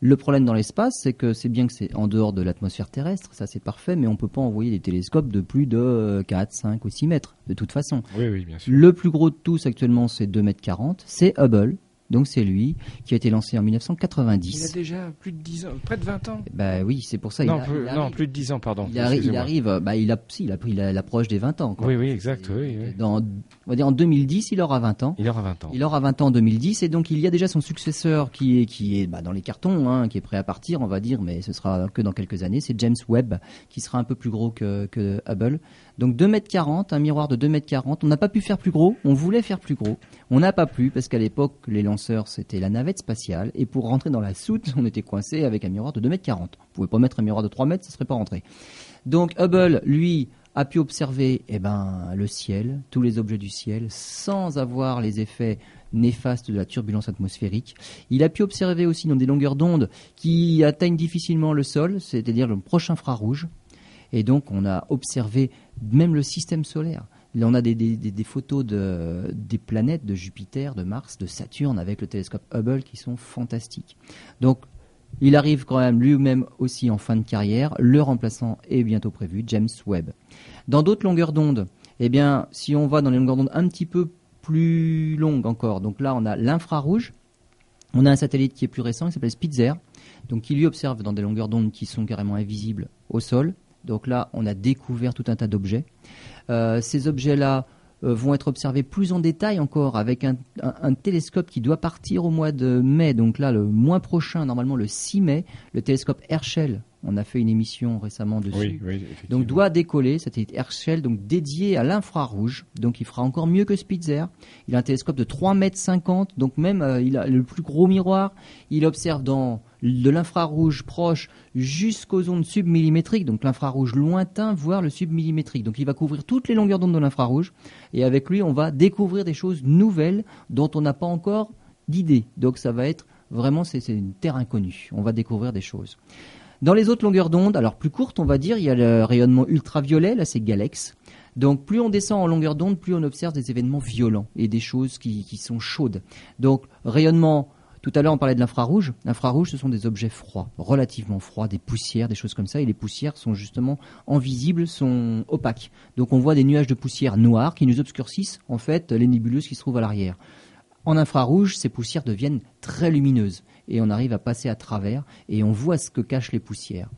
Le problème dans l'espace, c'est que c'est bien que c'est en dehors de l'atmosphère terrestre, ça c'est parfait, mais on ne peut pas envoyer des télescopes de plus de 4, 5 ou 6 mètres, de toute façon. Oui, oui, bien sûr. Le plus gros de tous actuellement, c'est 2 mètres 40, c'est Hubble, donc c'est lui qui a été lancé en 1990. Il a déjà plus de 10 ans, près de 20 ans. Bah oui, c'est pour ça. Non, plus, non plus de 10 ans, pardon. Il, arrive, bah il a, si, il a pris l'approche des 20 ans. Oui, oui, exact. Oui, Dans, on va dire en 2010, il aura 20 ans. Il aura 20 ans. Il aura 20 ans en 2010 et donc il y a déjà son successeur qui est qui est bah, dans les cartons, hein, qui est prêt à partir, on va dire, mais ce sera que dans quelques années. C'est James Webb qui sera un peu plus gros que, que Hubble. Donc 2 mètres 40, un miroir de 2 mètres 40. On n'a pas pu faire plus gros. On voulait faire plus gros. On n'a pas pu parce qu'à l'époque, les c'était la navette spatiale. Et pour rentrer dans la soute, on était coincé avec un miroir de 2 mètres 40. On pouvait pas mettre un miroir de 3 mètres, ça serait pas rentré. Donc Hubble, lui, a pu observer eh ben, le ciel, tous les objets du ciel, sans avoir les effets néfastes de la turbulence atmosphérique. Il a pu observer aussi dans des longueurs d'onde qui atteignent difficilement le sol, c'est-à-dire le proche infrarouge, et donc, on a observé même le système solaire. On a des, photos de, des planètes de Jupiter, de Mars, de Saturne avec le télescope Hubble qui sont fantastiques. Donc, il arrive quand même lui-même aussi en fin de carrière. Le remplaçant est bientôt prévu, James Webb. Dans d'autres longueurs d'onde, eh bien, si on va dans les longueurs d'onde un petit peu plus longues encore, donc là, on a l'infrarouge. On a un satellite qui est plus récent, qui s'appelle Spitzer, donc qui lui observe dans des longueurs d'onde qui sont carrément invisibles au sol. Donc là, on a découvert tout un tas d'objets. Euh, ces objets-là euh, vont être observés plus en détail encore avec un, télescope qui doit partir au mois de mai. Donc là, le mois prochain, normalement le 6 mai, le télescope Herschel. On a fait une émission récemment dessus. donc doit décoller, satellite Herschel, donc dédié à l'infrarouge. Donc il fera encore mieux que Spitzer. Il a un télescope de 3 mètres 50, donc même euh, il a le plus gros miroir. Il observe dans de l'infrarouge proche jusqu'aux ondes submillimétriques, donc l'infrarouge lointain, voire le submillimétrique. Donc il va couvrir toutes les longueurs d'onde de l'infrarouge, et avec lui, on va découvrir des choses nouvelles dont on n'a pas encore d'idée. Donc ça va être vraiment, c'est une terre inconnue. On va découvrir des choses. Dans les autres longueurs d'onde, alors plus courtes, on va dire, il y a le rayonnement ultraviolet, là c'est Galex. Donc plus on descend en longueur d'onde, plus on observe des événements violents et des choses qui, qui sont chaudes. Donc rayonnement tout à l'heure, on parlait de l'infrarouge. L'infrarouge, ce sont des objets froids, relativement froids, des poussières, des choses comme ça. Et les poussières sont justement invisibles, sont opaques. Donc on voit des nuages de poussière noires qui nous obscurcissent en fait les nébuleuses qui se trouvent à l'arrière. En infrarouge, ces poussières deviennent très lumineuses et on arrive à passer à travers et on voit ce que cachent les poussières.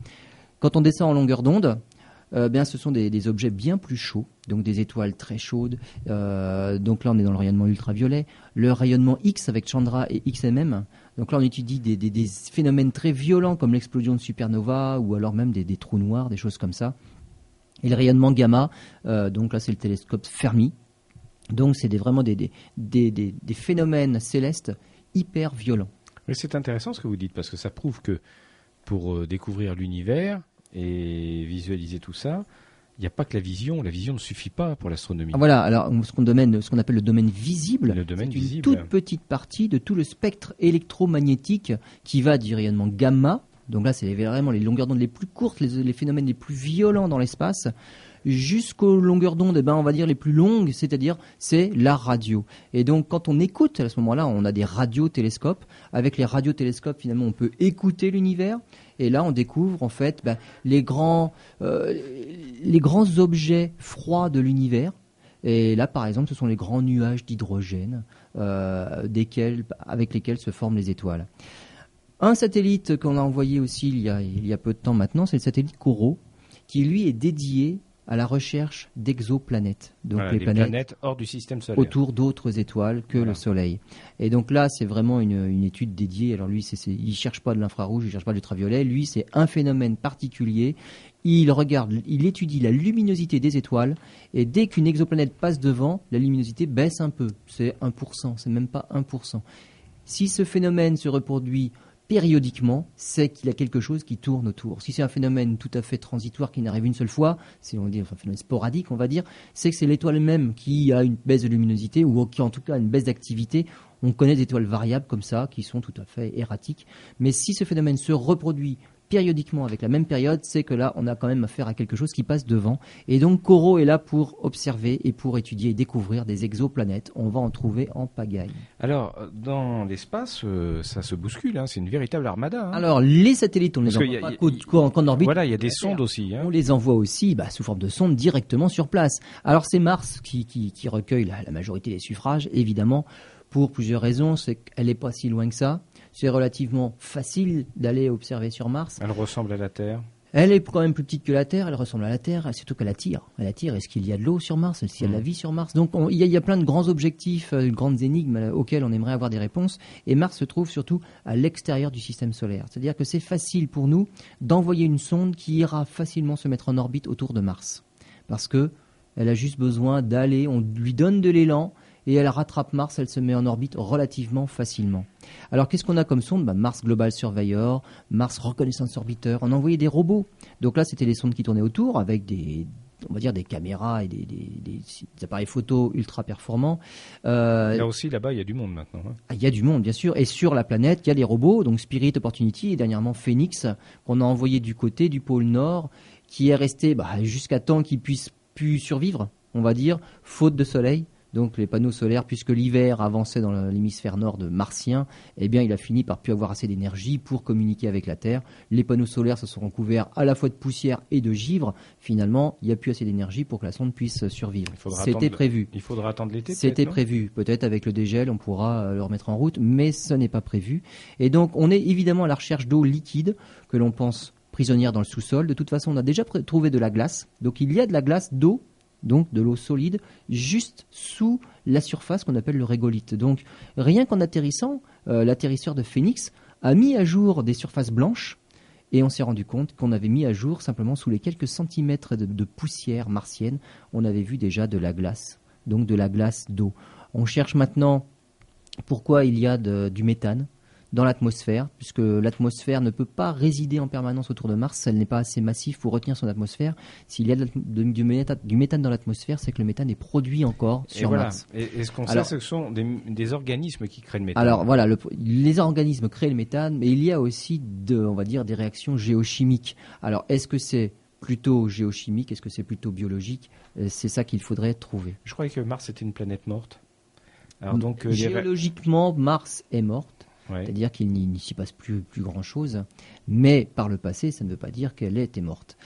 Quand on descend en longueur d'onde, euh, bien, ce sont des, objets bien plus chauds, donc des étoiles très chaudes. Euh, donc là, on est dans le rayonnement ultraviolet. Le rayonnement X avec Chandra et XMM. Donc là, on étudie des, phénomènes très violents comme l'explosion de supernova ou alors même des, trous noirs, des choses comme ça. Et le rayonnement gamma, euh, donc là, c'est le télescope Fermi. Donc c'est vraiment des, phénomènes célestes hyper violents. C'est intéressant ce que vous dites parce que ça prouve que pour découvrir l'univers, et visualiser tout ça, il n'y a pas que la vision. La vision ne suffit pas pour l'astronomie. Ah, voilà. Alors, ce qu'on ce qu'on appelle le domaine visible, le domaine c'est une toute petite partie de tout le spectre électromagnétique qui va du rayonnement gamma. Donc là, c'est vraiment les longueurs d'onde les plus courtes, les, phénomènes les plus violents dans l'espace, jusqu'aux longueurs d'onde, eh ben, on va dire les plus longues, c'est-à-dire c'est la radio. Et donc, quand on écoute, à ce moment-là, on a des radiotélescopes. Avec les radiotélescopes, finalement, on peut écouter l'univers. Et là, on découvre en fait ben, les, grands, euh, les grands objets froids de l'univers. Et là, par exemple, ce sont les grands nuages d'hydrogène euh, avec lesquels se forment les étoiles. Un satellite qu'on a envoyé aussi il y a, il y a peu de temps maintenant, c'est le satellite Koro, qui lui est dédié à la recherche d'exoplanètes. Donc les planètes, hors du système solaire. Autour d'autres étoiles que le Soleil. Et donc là, c'est vraiment une, étude dédiée. Alors lui, c'est, il cherche pas de l'infrarouge, il cherche pas de l'ultraviolet. Lui, c'est un phénomène particulier. Il regarde, il étudie la luminosité des étoiles. Et dès qu'une exoplanète passe devant, la luminosité baisse un peu. C'est 1%, c'est même pas 1%. Si ce phénomène se reproduit périodiquement, c'est qu'il y a quelque chose qui tourne autour. Si c'est un phénomène tout à fait transitoire qui n'arrive une seule fois, c'est on dit un phénomène sporadique, on va dire, c'est que c'est l'étoile même qui a une baisse de luminosité ou qui en tout cas une baisse d'activité. On connaît des étoiles variables comme ça qui sont tout à fait erratiques. Mais si ce phénomène se reproduit périodiquement avec la même période, c'est que là, on a quand même affaire à quelque chose qui passe devant. Et donc, Coro est là pour observer et pour étudier et découvrir des exoplanètes. On va en trouver en pagaille. Alors, dans l'espace, euh, ça se bouscule, hein. c'est une véritable armada. Hein. Alors, les satellites, on les envoie pas qu'en orbite. Voilà, il y a des sondes aussi. Hein. On les envoie aussi bah, sous forme de sondes directement sur place. Alors, c'est Mars qui, qui, recueille la, la majorité des suffrages, évidemment, pour plusieurs raisons. C'est qu'elle n'est pas si loin que ça c'est relativement facile d'aller observer sur Mars. Elle ressemble à la Terre elle est quand même plus petite que la Terre, elle ressemble à la Terre, surtout qu'elle attire. Elle attire. Est-ce qu'il y a de l'eau sur Mars? Est-ce qu'il y a de la mm. vie sur Mars? Donc il, y a, plein de grands objectifs, de euh, grandes énigmes euh, auxquelles on aimerait avoir des réponses. Et Mars se trouve surtout à l'extérieur du système solaire. C'est-à-dire que c'est facile pour nous d'envoyer une sonde qui ira facilement se mettre en orbite autour de Mars. Parce que elle a juste besoin d'aller, on lui donne de l'élan, et elle rattrape Mars, elle se met en orbite relativement facilement. Alors qu'est-ce qu'on a comme sonde? Bah, Mars Global Surveyor, Mars Reconnaissance Orbiter, on a envoyé des robots. Donc là c'était les sondes qui tournaient autour avec des, on va dire des caméras et des, appareils photo ultra performants. Euh, là aussi, là-bas, il y a du monde maintenant. Hein. Ah, il y a du monde, bien sûr. Et sur la planète, il y a les robots, donc Spirit, Opportunity et dernièrement Phoenix, qu'on a envoyé du côté du pôle Nord, qui est resté bah, jusqu'à temps qu'il puisse plus survivre, on va dire, faute de soleil donc les panneaux solaires, puisque l'hiver avançait dans l'hémisphère nord de martien, eh bien il a fini par plus avoir assez d'énergie pour communiquer avec la Terre. Les panneaux solaires se sont recouverts à la fois de poussière et de givre. Finalement, il n'y a plus assez d'énergie pour que la sonde puisse survivre. C'était prévu. Il faudra attendre l'été. C'était prévu. Peut-être avec le dégel, on pourra euh, le remettre en route, mais ce n'est pas prévu. Et donc on est évidemment à la recherche d'eau liquide que l'on pense prisonnière dans le sous-sol. De toute façon, on a déjà trouvé de la glace. Donc il y a de la glace d'eau donc de l'eau solide, juste sous la surface qu'on appelle le régolithe. Donc rien qu'en atterrissant, euh, l'atterrisseur de Phoenix a mis à jour des surfaces blanches et on s'est rendu compte qu'on avait mis à jour simplement sous les quelques centimètres de, poussière martienne, on avait vu déjà de la glace, donc de la glace d'eau. On cherche maintenant pourquoi il y a du méthane dans l'atmosphère, puisque l'atmosphère ne peut pas résider en permanence autour de Mars, elle n'est pas assez massive pour retenir son atmosphère. S'il y a du, méthane, dans l'atmosphère, c'est que le méthane est produit encore sur Mars. Et, ce qu'on sait, ce sont des, organismes qui créent le méthane. Alors voilà, les organismes créent le méthane, mais il y a aussi, de, on va dire, des réactions géochimiques. Alors est-ce que c'est plutôt géochimique, est-ce que c'est plutôt biologique? Euh, C'est ça qu'il faudrait trouver. Je croyais que Mars était une planète morte. Alors donc, euh, Géologiquement, Mars est morte. C'est-à-dire qu'il n'y s'y passe plus, grand-chose. Mais par le passé, ça ne veut pas dire qu'elle était morte.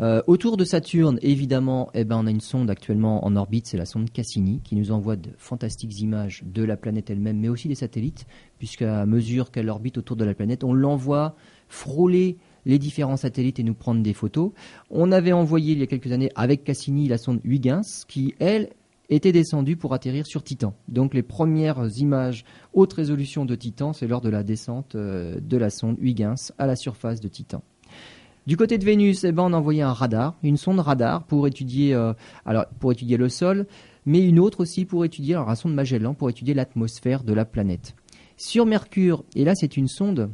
Euh, autour de Saturne, évidemment, eh ben, on a une sonde actuellement en orbite, c'est la sonde Cassini, qui nous envoie de fantastiques images de la planète elle-même, mais aussi des satellites, puisqu'à mesure qu'elle orbite autour de la planète, on l'envoie frôler les différents satellites et nous prendre des photos. On avait envoyé il y a quelques années avec Cassini la sonde Huygens, qui, elle, était descendu pour atterrir sur Titan. Donc les premières images haute résolution de Titan, c'est lors de la descente euh, de la sonde Huygens à la surface de Titan. Du côté de Vénus, eh ben, on a envoyé un radar, une sonde radar pour étudier, euh, pour étudier le sol, mais une autre aussi pour étudier, alors, la sonde Magellan, pour étudier l'atmosphère de la planète. Sur Mercure, et là c'est une sonde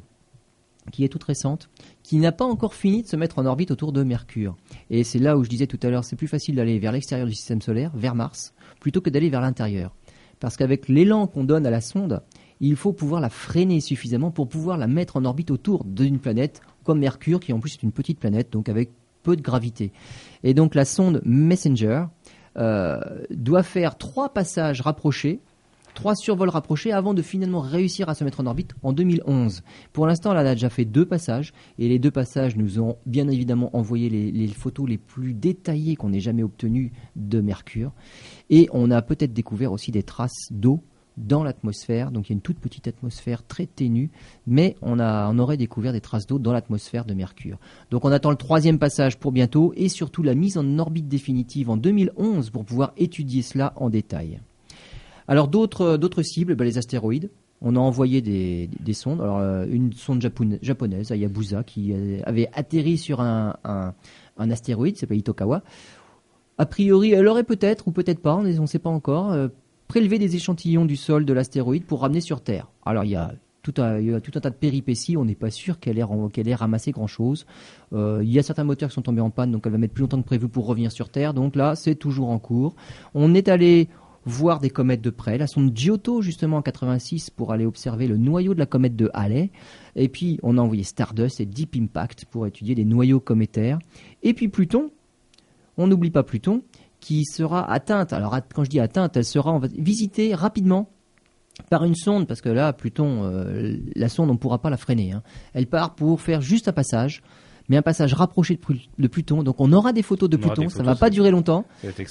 qui est toute récente, qui n'a pas encore fini de se mettre en orbite autour de Mercure. Et c'est là où je disais tout à l'heure, c'est plus facile d'aller vers l'extérieur du système solaire, vers Mars, plutôt que d'aller vers l'intérieur. Parce qu'avec l'élan qu'on donne à la sonde, il faut pouvoir la freiner suffisamment pour pouvoir la mettre en orbite autour d'une planète comme Mercure, qui en plus est une petite planète, donc avec peu de gravité. Et donc la sonde Messenger euh, doit faire trois passages rapprochés trois survols rapprochés avant de finalement réussir à se mettre en orbite en 2011. Pour l'instant, elle a déjà fait deux passages et les deux passages nous ont bien évidemment envoyé les, photos les plus détaillées qu'on ait jamais obtenues de Mercure. Et on a peut-être découvert aussi des traces d'eau dans l'atmosphère. Donc il y a une toute petite atmosphère très ténue, mais on, a, on aurait découvert des traces d'eau dans l'atmosphère de Mercure. Donc on attend le troisième passage pour bientôt et surtout la mise en orbite définitive en 2011 pour pouvoir étudier cela en détail. Alors d'autres d'autres cibles, bah, les astéroïdes. On a envoyé des, sondes. Alors euh, une sonde japonaise, Hayabusa, qui avait atterri sur un, un, un astéroïde, s'appelle Itokawa. A priori, elle aurait peut-être ou peut-être pas, on ne sait pas encore, euh, prélevé des échantillons du sol de l'astéroïde pour ramener sur Terre. Alors il y a tout un, il y a tout un tas de péripéties. On n'est pas sûr qu'elle ait, ait ramassé grand-chose. Euh, il y a certains moteurs qui sont tombés en panne, donc elle va mettre plus longtemps que prévu pour revenir sur Terre. Donc là, c'est toujours en cours. On est allé voir des comètes de près. La sonde Giotto, justement, en 86, pour aller observer le noyau de la comète de Halley. Et puis, on a envoyé Stardust et Deep Impact pour étudier des noyaux cométaires. Et puis, Pluton, on n'oublie pas Pluton, qui sera atteinte. Alors, quand je dis atteinte, elle sera visitée rapidement par une sonde, parce que là, Pluton, euh, la sonde, on ne pourra pas la freiner. Hein. Elle part pour faire juste un passage mais un passage rapproché de, Pluton. Donc on aura des photos de Pluton, ça ne va pas durer longtemps.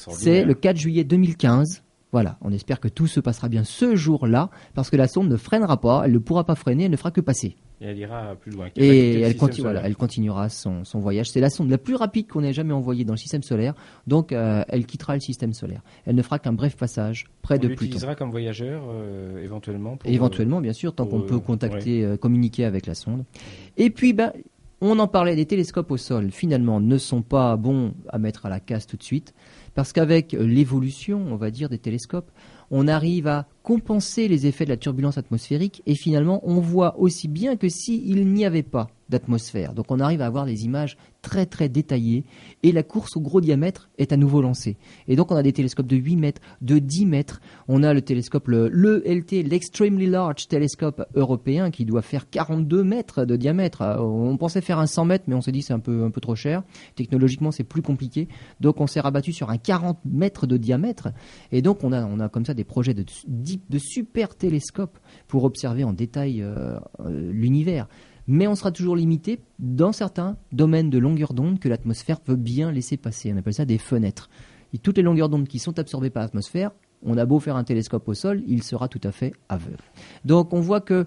C'est le 4 juillet 2015. Voilà, on espère que tout se passera bien ce jour-là, parce que la sonde ne freinera pas, elle ne pourra pas freiner, elle ne fera que passer. Et elle ira plus loin. Et elle, elle, continuera son, voyage. C'est la sonde la plus rapide qu'on ait jamais envoyée dans le système solaire, donc euh, elle quittera le système solaire. Elle ne fera qu'un bref passage près de Pluton. On l'utilisera comme voyageur euh, éventuellement Éventuellement, bien sûr, tant qu'on peut contacter, euh, communiquer avec la sonde. Et puis, ben, on en parlait, les télescopes au sol, finalement, ne sont pas bons à mettre à la casse tout de suite. Parce qu'avec l'évolution, on va dire, des télescopes, on arrive à compenser les effets de la turbulence atmosphérique et finalement on voit aussi bien que s'il n'y avait pas Donc on arrive à avoir des images très très détaillées et la course au gros diamètre est à nouveau lancée. Et donc on a des télescopes de 8 mètres, de 10 mètres, on a le télescope, le, LT, l'Extremely Large Telescope européen qui doit faire 42 mètres de diamètre. Euh, on pensait faire un 100 mètres mais on s'est dit c'est un peu, un peu trop cher. Technologiquement c'est plus compliqué. Donc on s'est rabattu sur un 40 mètres de diamètre et donc on a, on a comme ça des projets de, de super télescopes pour observer en détail euh, euh, l'univers mais on sera toujours limité dans certains domaines de longueur d'onde que l'atmosphère veut bien laisser passer. On appelle ça des fenêtres. Et toutes les longueurs d'onde qui sont absorbées par l'atmosphère, on a beau faire un télescope au sol, il sera tout à fait aveugle. Donc on voit que,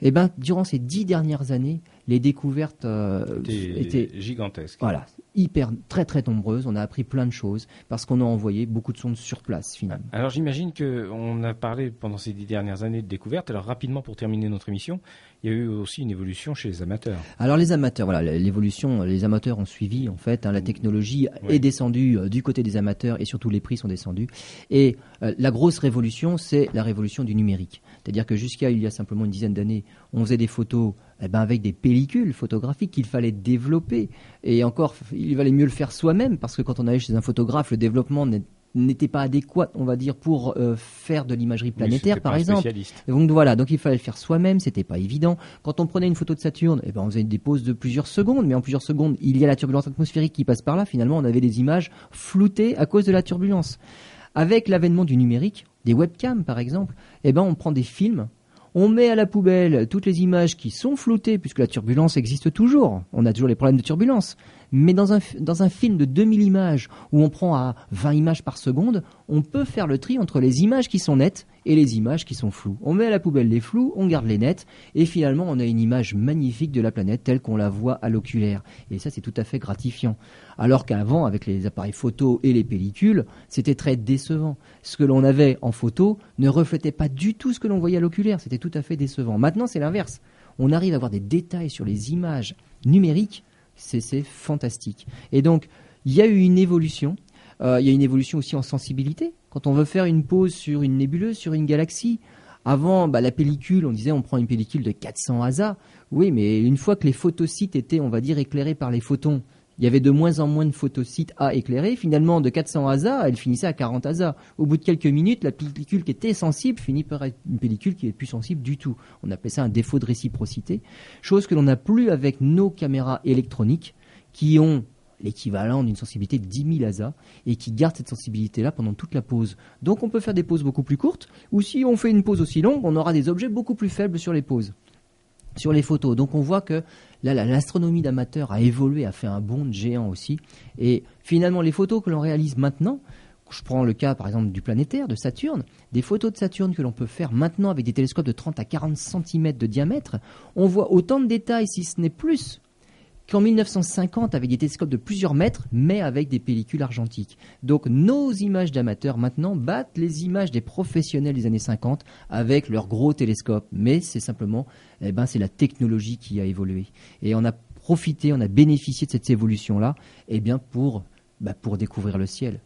eh ben, durant ces dix dernières années, les découvertes euh, étaient gigantesques. Voilà, hyper, très très nombreuses. On a appris plein de choses parce qu'on a envoyé beaucoup de sondes sur place finalement. Alors j'imagine qu'on a parlé pendant ces dix dernières années de découvertes. Alors rapidement pour terminer notre émission, il y a eu aussi une évolution chez les amateurs. Alors les amateurs, voilà, l'évolution, les amateurs ont suivi en fait. Hein, la technologie est descendue euh, du côté des amateurs et surtout les prix sont descendus. Et euh, la grosse révolution, c'est la révolution du numérique. C'est-à-dire que jusqu'à il y a simplement une dizaine d'années, on faisait des photos eh ben avec des pellicules photographiques qu'il fallait développer. Et encore, il valait mieux le faire soi-même, parce que quand on allait chez un photographe, le développement n'était pas adéquat, on va dire, pour euh, faire de l'imagerie planétaire, par exemple. Donc voilà, donc il fallait le faire soi-même, c'était pas évident. Quand on prenait une photo de Saturne, eh ben on faisait des pauses de plusieurs secondes, mais en plusieurs secondes, il y a la turbulence atmosphérique qui passe par là. Finalement, on avait des images floutées à cause de la turbulence. Avec l'avènement du numérique, des webcams par exemple, eh ben on prend des films on met à la poubelle toutes les images qui sont floutées, puisque la turbulence existe toujours. On a toujours les problèmes de turbulence. Mais dans un, dans un film de 2000 images, où on prend à 20 images par seconde, on peut faire le tri entre les images qui sont nettes et les images qui sont floues. On met à la poubelle les flous, on garde les nettes, et finalement on a une image magnifique de la planète telle qu'on la voit à l'oculaire. Et ça c'est tout à fait gratifiant. Alors qu'avant, avec les appareils photo et les pellicules, c'était très décevant. Ce que l'on avait en photo ne reflétait pas du tout ce que l'on voyait à l'oculaire, c'était tout à fait décevant. Maintenant c'est l'inverse. On arrive à avoir des détails sur les images numériques c'est fantastique. Et donc, il y a eu une évolution. Euh, il y a une évolution aussi en sensibilité. Quand on veut faire une pause sur une nébuleuse, sur une galaxie, avant, bah, la pellicule, on disait on prend une pellicule de 400 ASA. Oui, mais une fois que les photosites étaient, on va dire, éclairés par les photons, il y avait de moins en moins de photosites à éclairer. Finalement, de 400 ASA, elle finissait à 40 ASA. Au bout de quelques minutes, la pellicule qui était sensible finit par être une pellicule qui est plus sensible du tout. On appelait ça un défaut de réciprocité. Chose que l'on n'a plus avec nos caméras électroniques qui ont l'équivalent d'une sensibilité de 10 000 ASA et qui gardent cette sensibilité-là pendant toute la pause. Donc on peut faire des pauses beaucoup plus courtes ou si on fait une pause aussi longue, on aura des objets beaucoup plus faibles sur les pauses sur les photos. Donc on voit que là, l'astronomie d'amateur a évolué, a fait un bond géant aussi. Et finalement, les photos que l'on réalise maintenant, je prends le cas par exemple du planétaire, de Saturne, des photos de Saturne que l'on peut faire maintenant avec des télescopes de 30 à 40 cm de diamètre, on voit autant de détails, si ce n'est plus, qu'en 1950 avec des télescopes de plusieurs mètres, mais avec des pellicules argentiques. Donc nos images d'amateurs maintenant battent les images des professionnels des années 50 avec leurs gros télescopes. Mais c'est simplement, eh ben, c'est la technologie qui a évolué. Et on a profité, on a bénéficié de cette évolution-là, eh bien pour, bah, pour découvrir le ciel.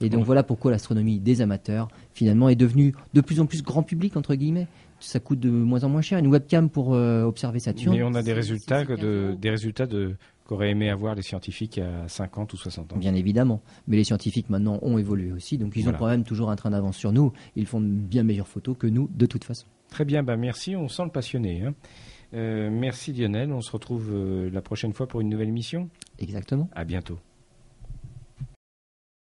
Et donc voilà pourquoi l'astronomie des amateurs finalement est devenue de plus en plus grand public entre guillemets ça coûte de moins en moins cher. Une webcam pour euh, observer Saturne. Mais on a des résultats, de, des résultats de, qu'auraient aimé avoir les scientifiques à 50 ou 60 ans. Bien évidemment. Mais les scientifiques maintenant ont évolué aussi, donc ils ont quand même toujours un train d'avance sur nous. Ils font de bien meilleures photos que nous, de toute façon. Très bien, bah merci. On sent le passionné. Hein. Euh, merci Lionel. On se retrouve euh, la prochaine fois pour une nouvelle émission. Exactement. À bientôt.